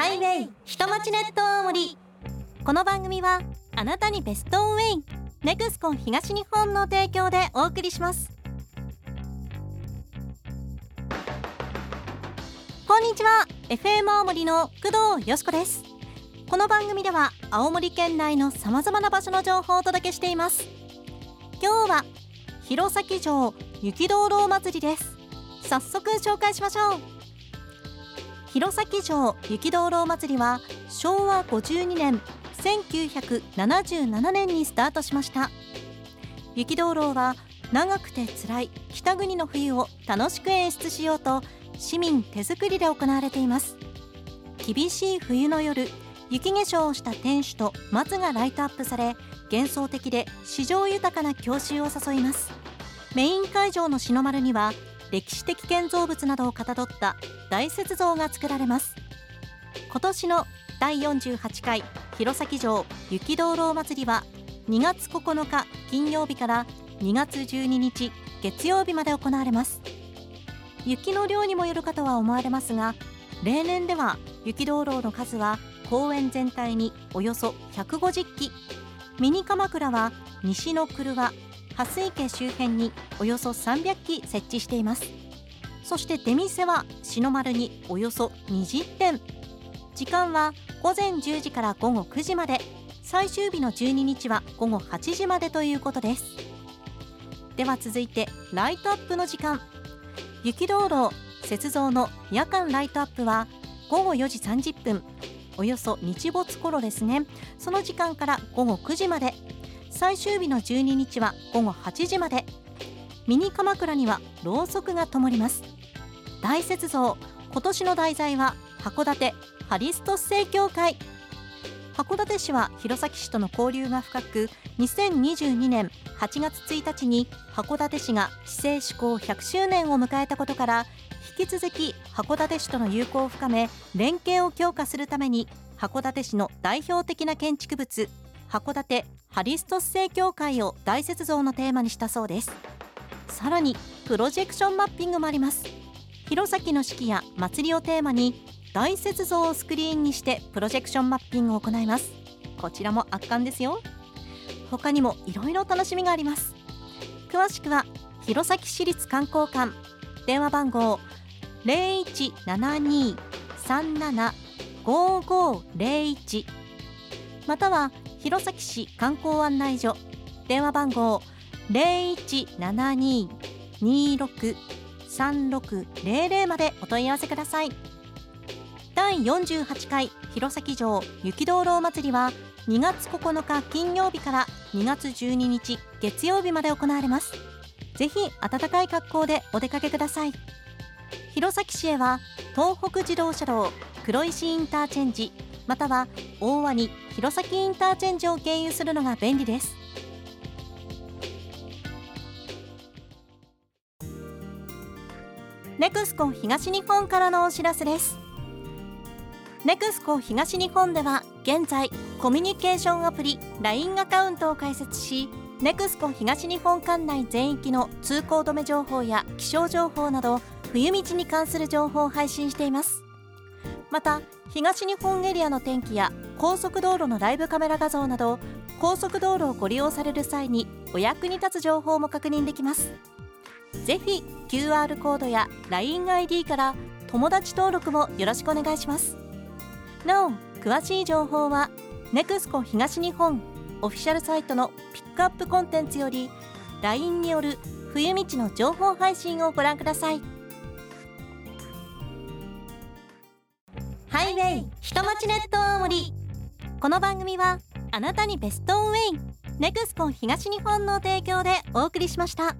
ハイウェイ下町ネット大森この番組はあなたにベストウェイネクスコン東日本の提供でお送りします。こんにちは FM 青森の工藤よしこです。この番組では青森県内のさまざまな場所の情報をお届けしています。今日は弘前城雪道路祭りです。早速紹介しましょう。弘前城雪道路祭りは昭和52年1977年にスタートしました。雪道路は長くて辛い北国の冬を楽しく演出しようと市民手作りで行われています。厳しい冬の夜雪化粧をした天守と松がライトアップされ幻想的で史上豊かな郷愁を誘います。メイン会場の日の丸には歴史的建造物などをかたどった大雪像が作られます。今年の第48回弘前城雪道路祭りは2月9日金曜日から2月12日月曜日まで行われます。雪の量にもよるかとは思われますが例年では雪道路の数は公園全体におよそ150基。ミニ鎌倉は西の車蓮池周辺におよそ300基設置していますそして出店は篠丸におよそ20店時間は午前10時から午後9時まで最終日の12日は午後8時までということですでは続いてライトアップの時間雪道路雪像の夜間ライトアップは午後4時30分およそ日没頃ですねその時間から午後9時まで最終日の12日は午後8時まで。ミニ鎌倉にはろうそくが灯ります。大雪像今年の題材は函館ハリストス協会。函館市は弘前市との交流が深く2022年8月1日に函館市が市政施行100周年を迎えたことから引き続き函館市との友好を深め連携を強化するために函館市の代表的な建築物函館ハリストス聖協会を大雪像のテーマにしたそうです。さらにプロジェクションマッピングもあります。弘前の四季や祭りをテーマに大雪像をスクリーンにしてプロジェクションマッピングを行います。こちらも圧巻ですよ。他にもいろいろ楽しみがあります。詳しくは弘前市立観光館。電話番号0172-375501または弘前市観光案内所。電話番号0172-263600までお問い合わせください。第48回弘前城雪道路祭りは2月9日金曜日から2月12日月曜日まで行われます。ぜひ暖かい格好でお出かけください。弘前市へは東北自動車道黒石インターチェンジまたは大鰐弘前インターチェンジを経由するのが便利です。ネクスコ東日本からのお知らせです。ネクスコ東日本では現在コミュニケーションアプリ LINE アカウントを開設しネクスコ東日本管内全域の通行止め情報や気象情報など冬道に関する情報を配信しています。また東日本エリアの天気や高速道路のライブカメラ画像など高速道路をご利用される際にお役に立つ情報も確認できます。ぜひ QR コードや LINEID から友達登録もよろしくお願いします。なお詳しい情報は NEXCO 東日本オフィシャルサイトのピックアップコンテンツより LINE による冬道の情報配信をご覧ください。ハイウェイ人待ちネット大森この番組はあなたにベストオンウェイネクスコ東日本の提供でお送りしました。